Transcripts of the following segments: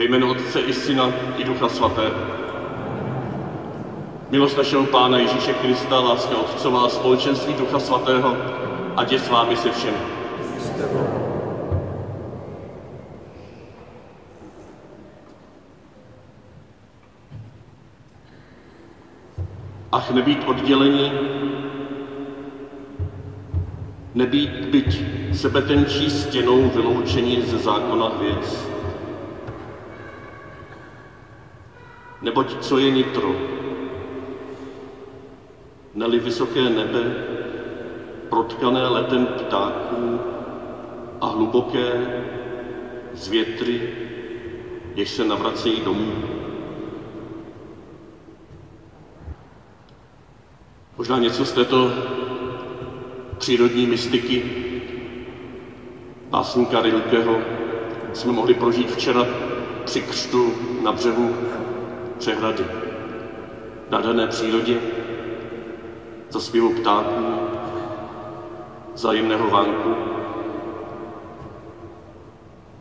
Ve jménu Otce i Syna i Ducha Svatého. Milost našeho Pána Ježíše Krista, láska Otcová, společenství Ducha Svatého, ať je s vámi se všemi. Ach nebýt oddělení, nebýt byť sebetenčí stěnou vyloučení ze zákona hvězd. Neboť co je nitro? Neli vysoké nebe, protkané letem ptáků a hluboké z větry, jež se navracejí domů. Možná něco z této přírodní mystiky básníka Rilkeho jsme mohli prožít včera při křtu na břehu přehrady. Na dané přírodě, za zpěvu ptáků, zájemného vánku,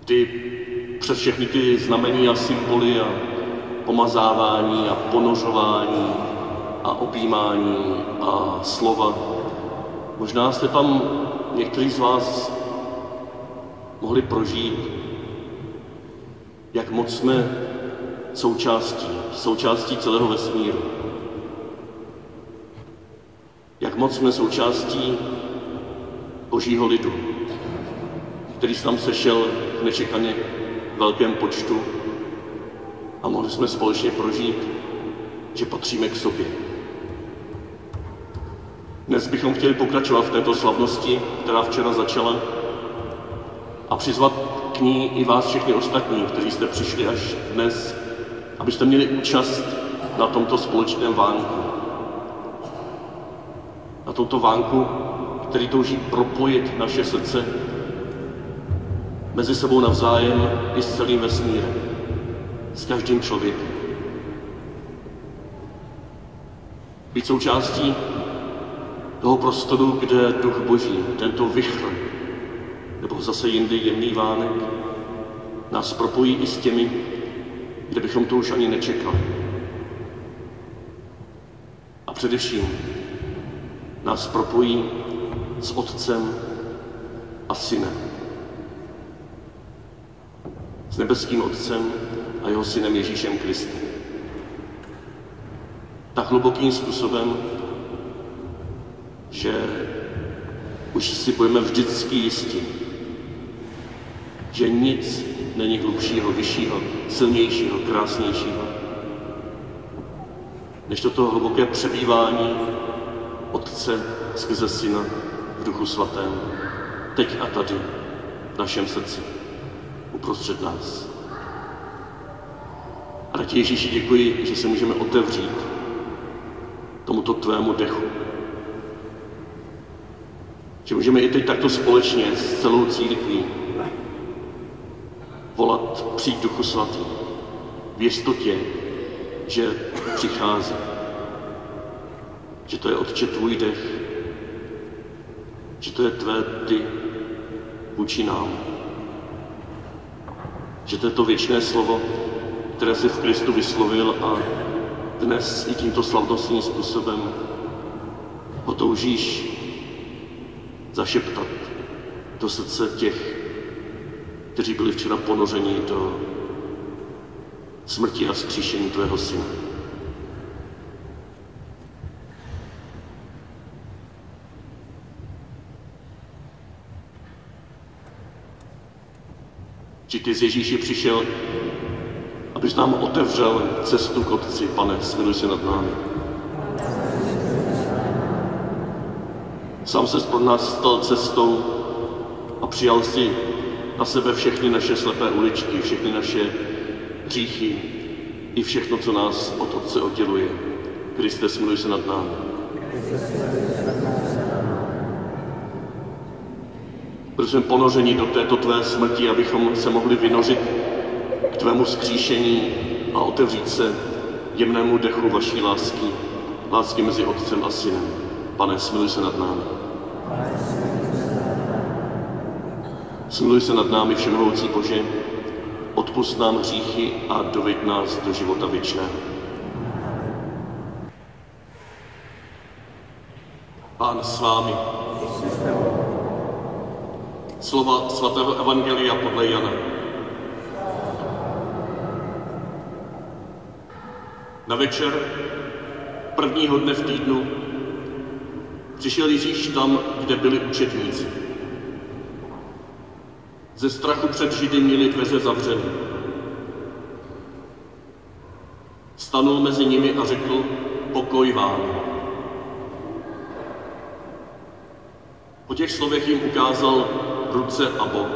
kdy přes všechny ty znamení a symboly a pomazávání a ponožování a objímání a slova. Možná jste tam někteří z vás mohli prožít, jak moc jsme součástí, součástí celého vesmíru. Jak moc jsme součástí božího lidu, který se tam sešel v nečekaně velkém počtu a mohli jsme společně prožít, že patříme k sobě. Dnes bychom chtěli pokračovat v této slavnosti, která včera začala, a přizvat k ní i vás všechny ostatní, kteří jste přišli až dnes, abyste měli účast na tomto společném vánku. Na tomto vánku, který touží propojit naše srdce mezi sebou navzájem i s celým vesmírem, s každým člověkem. Být součástí toho prostoru, kde duch boží, tento vychr, nebo zase jindy jemný vánek, nás propojí i s těmi, kde bychom to už ani nečekali. A především nás propojí s Otcem a Synem. S nebeským Otcem a jeho Synem Ježíšem Kristem. Tak hlubokým způsobem, že už si budeme vždycky jistí, že nic není hlubšího, vyššího, silnějšího, krásnějšího, než toto hluboké přebývání Otce skrze Syna v Duchu Svatém, teď a tady, v našem srdci, uprostřed nás. A na Ježíši děkuji, že se můžeme otevřít tomuto tvému dechu, že můžeme i teď takto společně s celou církví volat přijď Duchu Svatý v jistotě, že přichází. Že to je Otče tvůj dech, že to je tvé ty vůči nám. Že to je to věčné slovo, které jsi v Kristu vyslovil a dnes i tímto slavnostním způsobem ho toužíš zašeptat do srdce těch, kteří byli včera ponořeni do smrti a zkříšení tvého syna. Či ty z Ježíši přišel, abys nám otevřel cestu k Otci, pane, smiluj se nad námi. Sám se pro nás stal cestou a přijal si na sebe všechny naše slepé uličky, všechny naše hříchy i všechno, co nás od Otce odděluje. Kriste, smiluj se nad námi. Byli jsme ponořeni do této tvé smrti, abychom se mohli vynořit k tvému skříšení a otevřít se jemnému dechu vaší lásky, lásky mezi Otcem a Synem. Pane, smiluj se nad námi. Smiluj se nad námi, Všemohoucí Bože, odpust nám hříchy a doveď nás do života věčného. Pán s vámi. Slova svatého Evangelia podle Jana. Na večer prvního dne v týdnu přišel Ježíš tam, kde byli učedníci. Ze strachu před Židy měli dveře zavřeny. Stanul mezi nimi a řekl, pokoj vám. Po těch slovech jim ukázal ruce a bok.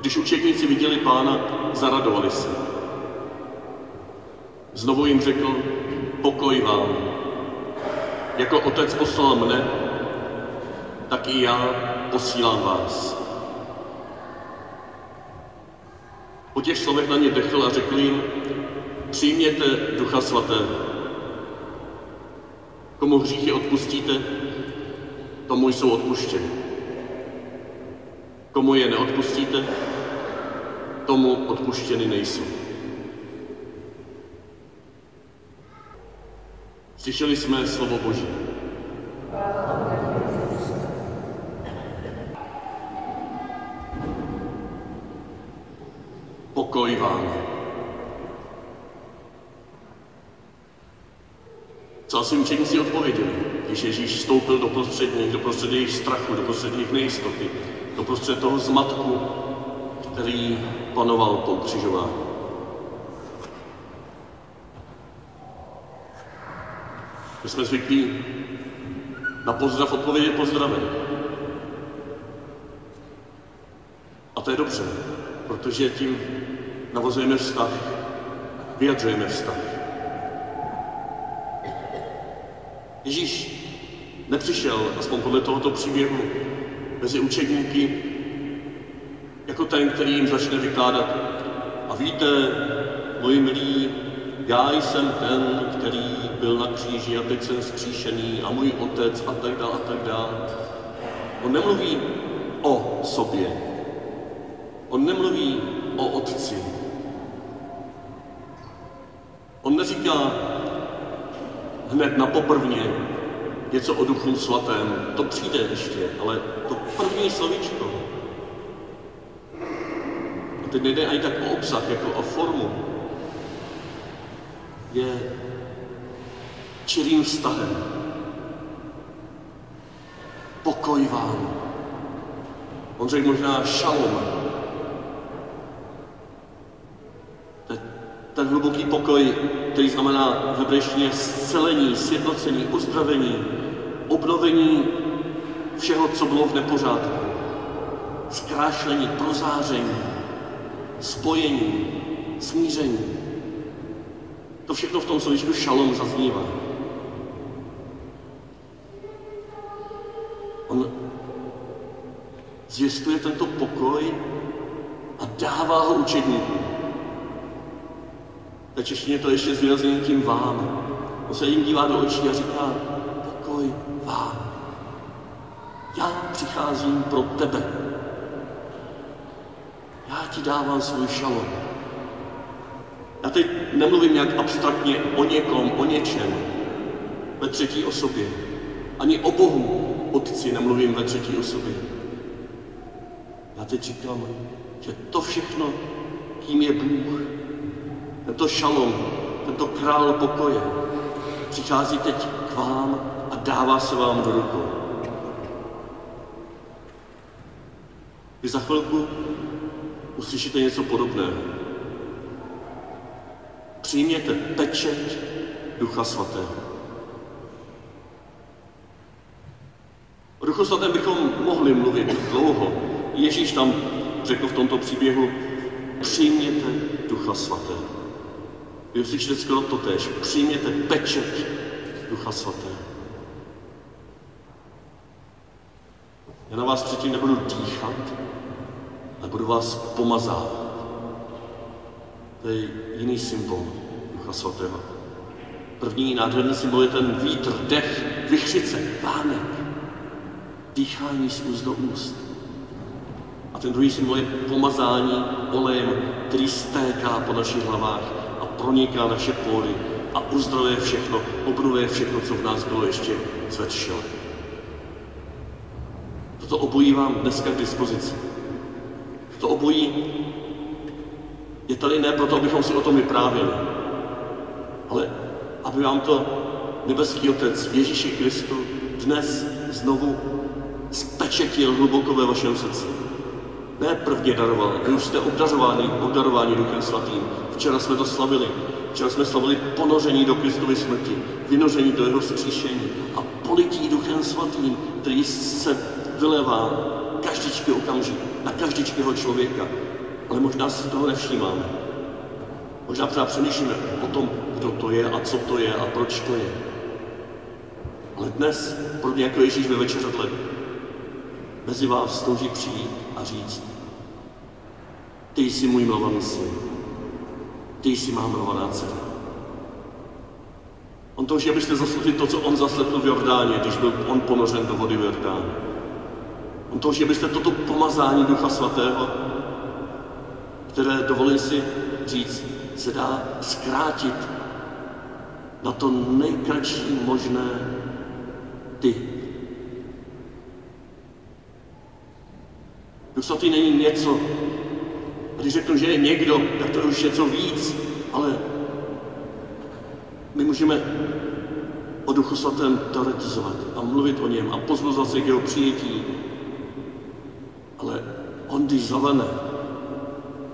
Když učedníci viděli pána, zaradovali se. Znovu jim řekl, pokoj vám. Jako otec poslal mne, tak i já posílám vás. Po těch slovech na ně dechl a řekl jim, přijměte Ducha Svatého. Komu hříchy odpustíte, tomu jsou odpuštěny. Komu je neodpustíte, tomu odpuštěny nejsou. Slyšeli jsme slovo Boží. Pokoj vám. Co asi učeníci odpověděli, když Ježíš vstoupil do prostřed nich, do prostřed jejich strachu, do prostřed jejich nejistoty, do prostřed toho zmatku, který panoval po křižování. My jsme zvyklí na pozdrav odpovědět pozdravem. A to je dobře, protože tím navozujeme vztah, vyjadřujeme vztah. Ježíš nepřišel, aspoň podle tohoto příběhu, mezi učedníky jako ten, který jim začne vykládat. A víte, moji milí, já jsem ten, který byl na kříži a teď jsem zkříšený a můj otec a tak dále a tak dále. On nemluví o sobě. On nemluví o otci. On neříká hned na poprvně něco o duchu svatém. To přijde ještě, ale to první slovíčko. A teď nejde ani tak o obsah, jako o formu. Je čirým vztahem. Pokoj vám. On řekl možná šalom. Ten hluboký pokoj, který znamená v hebrejštině zcelení, sjednocení, uzdravení, obnovení všeho, co bylo v nepořádku, zkrášlení, prozáření, spojení, smíření. To všechno v tom slovíčku šalom zaznívá. On zvěstuje tento pokoj a dává ho učedníkům. Ta češtině to ještě zvýraznění tím vám. On se jim dívá do očí a říká, pokoj vám. Já přicházím pro tebe. Já ti dávám svůj šalom. Já teď nemluvím nějak abstraktně o někom, o něčem ve třetí osobě. Ani o Bohu, Otci, nemluvím ve třetí osobě. Já teď říkám, že to všechno, kým je Bůh, tento šalom, tento král pokoje, přichází teď k vám a dává se vám do rukou. Vy za chvilku uslyšíte něco podobného. Přijměte pečeť Ducha Svatého. O Duchu Svatém bychom mohli mluvit dlouho. Ježíš tam řekl v tomto příběhu, přijměte Ducha Svatého. Vy uslyšíte skoro to tež. Přijměte pečeť Ducha Svatého. Já na vás předtím nebudu dýchat, ale budu vás pomazávat. To je jiný symbol Ducha Svatého. První nádherný symbol je ten vítr, dech, vychřice, vánek, dýchání z úst do úst. A ten druhý symbol je pomazání olejem, který stéká po našich hlavách proniká naše pory a uzdravuje všechno, obnovuje všechno, co v nás bylo ještě zvetšilé. Toto obojí vám dneska k dispozici. To obojí je tady ne proto, abychom si o tom vyprávěli, ale aby vám to nebeský Otec Ježíši Kristu dnes znovu spečetil hluboko ve vašem srdci. Ne prvně daroval, vy už jste obdarováni, obdarováni Duchem Svatým. Včera jsme to slavili. Včera jsme slavili ponoření do Kristovy smrti, vynoření do jeho vzkříšení a polití Duchem Svatým, který se vylevá každičky okamžik na každičkého člověka. Ale možná si toho nevšímáme. Možná třeba přemýšlíme o tom, kdo to je a co to je a proč to je. Ale dnes, podobně jako Ježíš ve večeřadle, mezi vás touží přijít a říct, ty jsi můj milovaný syn, ty jsi má milovaná dcera. On touží, abyste zaslechli to, co on zaslechl v Jordáně, když byl on ponořen do vody v Jordáně. On touží, abyste toto pomazání Ducha Svatého, které dovolím si říct, se dá zkrátit na to nejkratší možné ty. Svatý není něco, a když řeknu, že je někdo, tak to je už něco víc, ale my můžeme o Duchu Svatém teoretizovat a mluvit o něm a pozbuzovat se k jeho přijetí. Ale on, když zavene,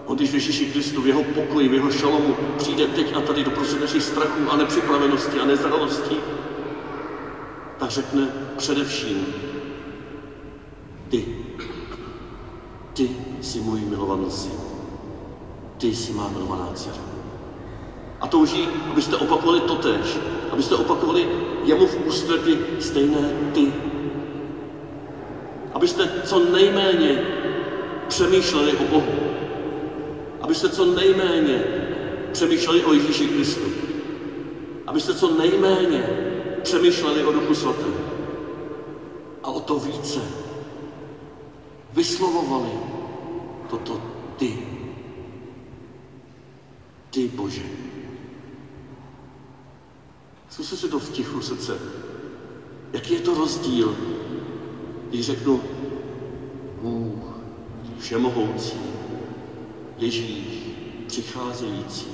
on, když Ježíši Kristu, v jeho pokoji, v jeho šalomu přijde teď a tady do prostřed našich strachů a nepřipravenosti a nezralosti, tak řekne především, ty, ty jsi můj milovaný syn, ty jsi má milovaná dcera. A touží, abyste opakovali totéž, abyste opakovali jemu v ústretí stejné ty. Abyste co nejméně přemýšleli o Bohu. Abyste co nejméně přemýšleli o Ježíši Kristu. Abyste co nejméně přemýšleli o Duchu Svatém. A o to více vyslovovali toto ty. Ty Bože. Zkuste si to v tichu srdce. Jaký je to rozdíl, když řeknu Bůh, všemohoucí, Ježíš, přicházející.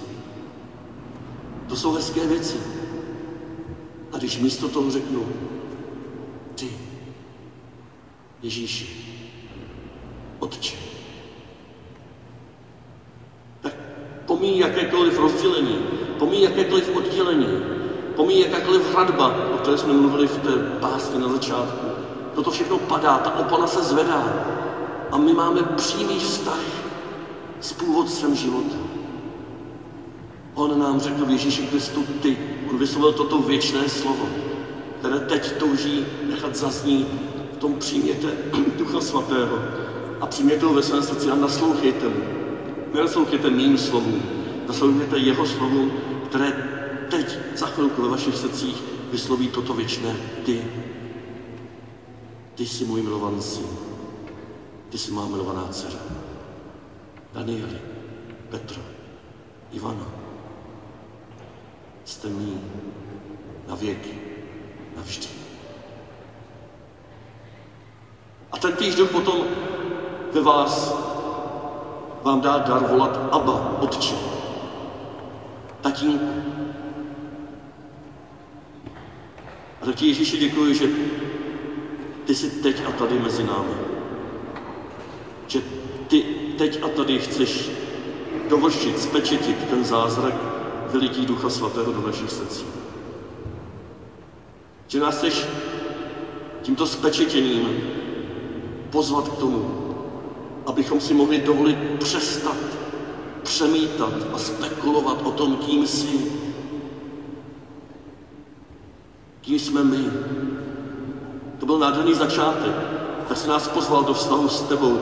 To jsou hezké věci. A když místo toho řeknu, ty, Ježíši, Otče, tak pomí jakékoliv rozdělení, pomí jakékoliv oddělení, pomí jakákoliv hradba, o které jsme mluvili v té básni na začátku. Toto všechno padá, ta opona se zvedá a my máme přímý vztah s původcem života. On nám řekl v Ježíši Kristu ty. On vyslovil toto věčné slovo, které teď touží nechat zaznít v tom příměte Ducha Svatého. A přijměte ho ve svém srdci a naslouchejte mu. Nenaslouchejte mým slovům, naslouchejte jeho slovům, které teď za chvilku ve vašich srdcích vysloví toto věčné ty. Ty jsi můj milovaný syn. Ty jsi má milovaná dcera. Danieli, Petro, Ivana, jste mý na věky, navždy. A ten týž duch potom ve vás vám dá dar volat Abba, Otče, Tatínku. A tak ti Ježíši děkuji, že ty jsi teď a tady mezi námi. Že ty teď a tady chceš dovršit, spečetit ten zázrak vylití Ducha Svatého do našich srdcí. Že nás chceš tímto spečetěním pozvat k tomu, abychom si mohli dovolit přestat přemítat a spekulovat o tom, kým jsi, kým jsme my. To byl nádherný začátek, tak si nás pozval do vztahu s tebou,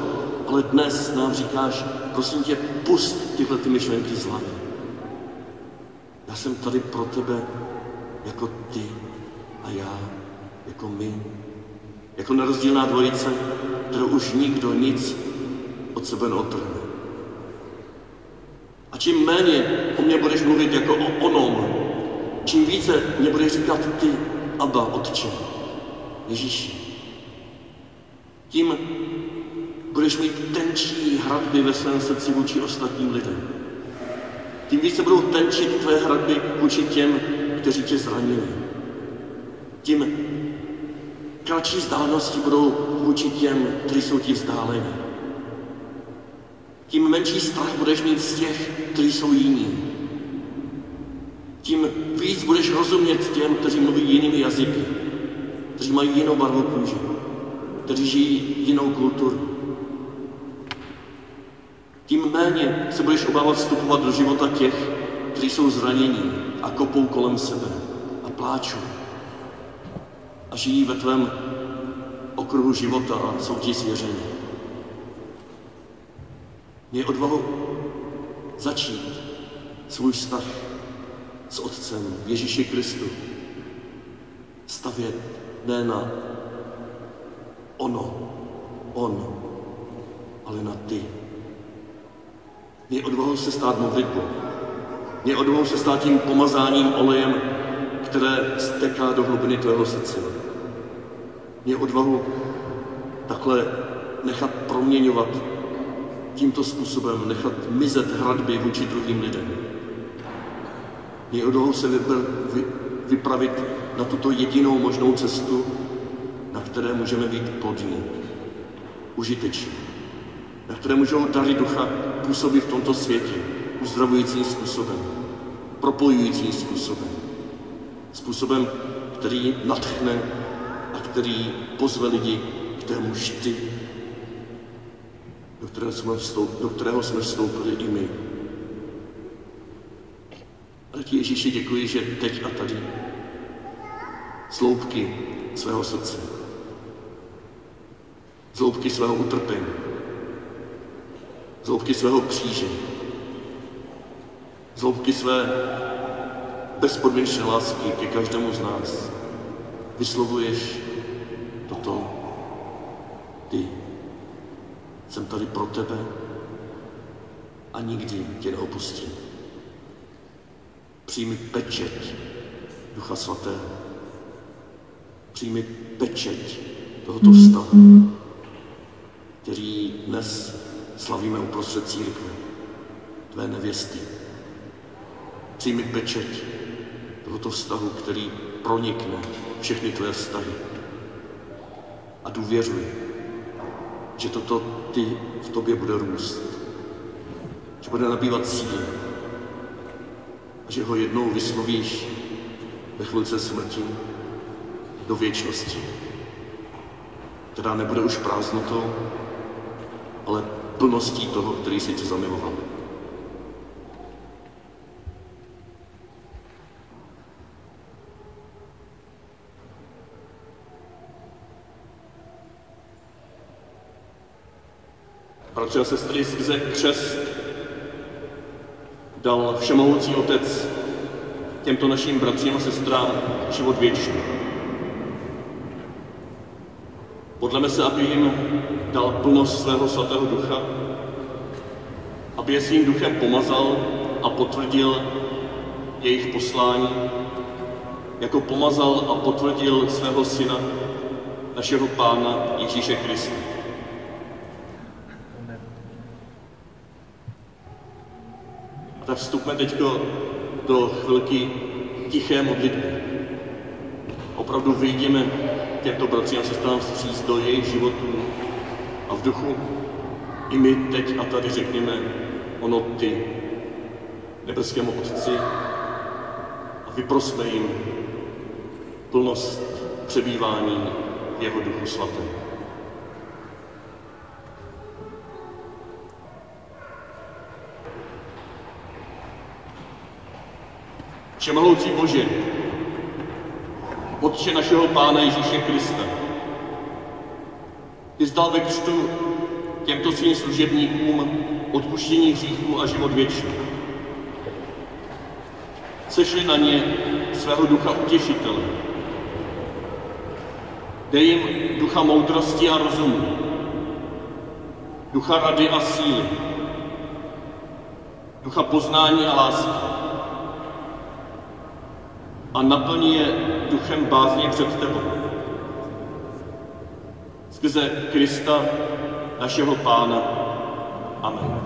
ale dnes nám říkáš, prosím tě, pust tyhle ty myšlenky z hlavy. Já jsem tady pro tebe jako ty a já, jako my, jako nerozdílná dvojice, kterou už nikdo nic sebe neodtrhne. A čím méně o mě budeš mluvit jako o onom, čím více mě budeš říkat ty, Abba, Otče, Ježíši, tím budeš mít tenčí hradby ve svém srdci vůči ostatním lidem. Tím více budou tenčit tvé hradby vůči těm, kteří tě zranili. Tím kratší vzdálenosti budou vůči těm, kteří jsou ti vzdáleni. Tím menší strach budeš mít z těch, kteří jsou jiní. Tím víc budeš rozumět těm, kteří mluví jinými jazyky, kteří mají jinou barvu kůže, kteří žijí jinou kulturu. Tím méně se budeš obávat vstupovat do života těch, kteří jsou zranění a kopou kolem sebe a pláčou a žijí ve tvém okruhu života a jsou ti svěření. Měj odvahu začít svůj vztah s Otcem Ježíši Kristu stavět ne na ono, on, ale na ty. Měj odvahu se stát modlitbou. Měj odvahu se stát tím pomazáním olejem, které steká do hlubiny tvého srdce. Měj odvahu takhle nechat proměňovat tímto způsobem, nechat mizet hradby vůči druhým lidem. Měj odvahu se vybr, vy, vypravit na tuto jedinou možnou cestu, na které můžeme být plodní, užiteční na které můžou dary ducha působit v tomto světě uzdravujícím způsobem, propojujícím způsobem, způsobem, který natchne a který pozve lidi k tému šty, do kterého jsme, vstoup, do kterého jsme vstoupili i my. Ale ti Ježíši děkuji, že teď a tady sloupky svého srdce, sloupky svého utrpení, z hloubky svého kříže, z hloubky své bezpodmínečné lásky ke každému z nás vyslovuješ toto ty. Jsem tady pro tebe a nikdy tě neopustím. Přijmi pečeť Ducha Svatého. Přijmi pečeť tohoto vztahu, který dnes slavíme uprostřed církve, tvé nevěsty. Přijmi pečeť tohoto vztahu, který pronikne všechny tvé vztahy. A důvěřuj, že toto ty v tobě bude růst, že bude nabývat síly. A že ho jednou vyslovíš ve chvilce smrti do věčnosti, která nebude už prázdnotou, ale plností toho, který si tě zamiloval. Bratři a sestry, skrze křest dal všemohoucí Otec těmto našim bratřím a sestrám život věčný. Podleme se, aby jim dal plnost svého svatého ducha, aby je svým duchem pomazal a potvrdil jejich poslání, jako pomazal a potvrdil svého syna, našeho Pána Ježíše Krista. Tak vstupme teď do chvilky tiché modlitby. Opravdu vyjdeme těmto bratřím a sestrám vstříc do jejich životů a v duchu i my teď a tady řekněme ono ty nebeskému Otci a vyprosme jim plnost přebývání jeho duchu svatém. Všemohoucí Bože, Otče našeho Pána Ježíše Krista. Ty zdal ve křtu těmto svým služebníkům odpuštění hříchů a život věčný. Sešli na ně svého ducha utěšitele. Dej jim ducha moudrosti a rozumu, ducha rady a síly, ducha poznání a lásky. A naplní je duchem bázně před tebou. Skrze Krista, našeho Pána. Amen.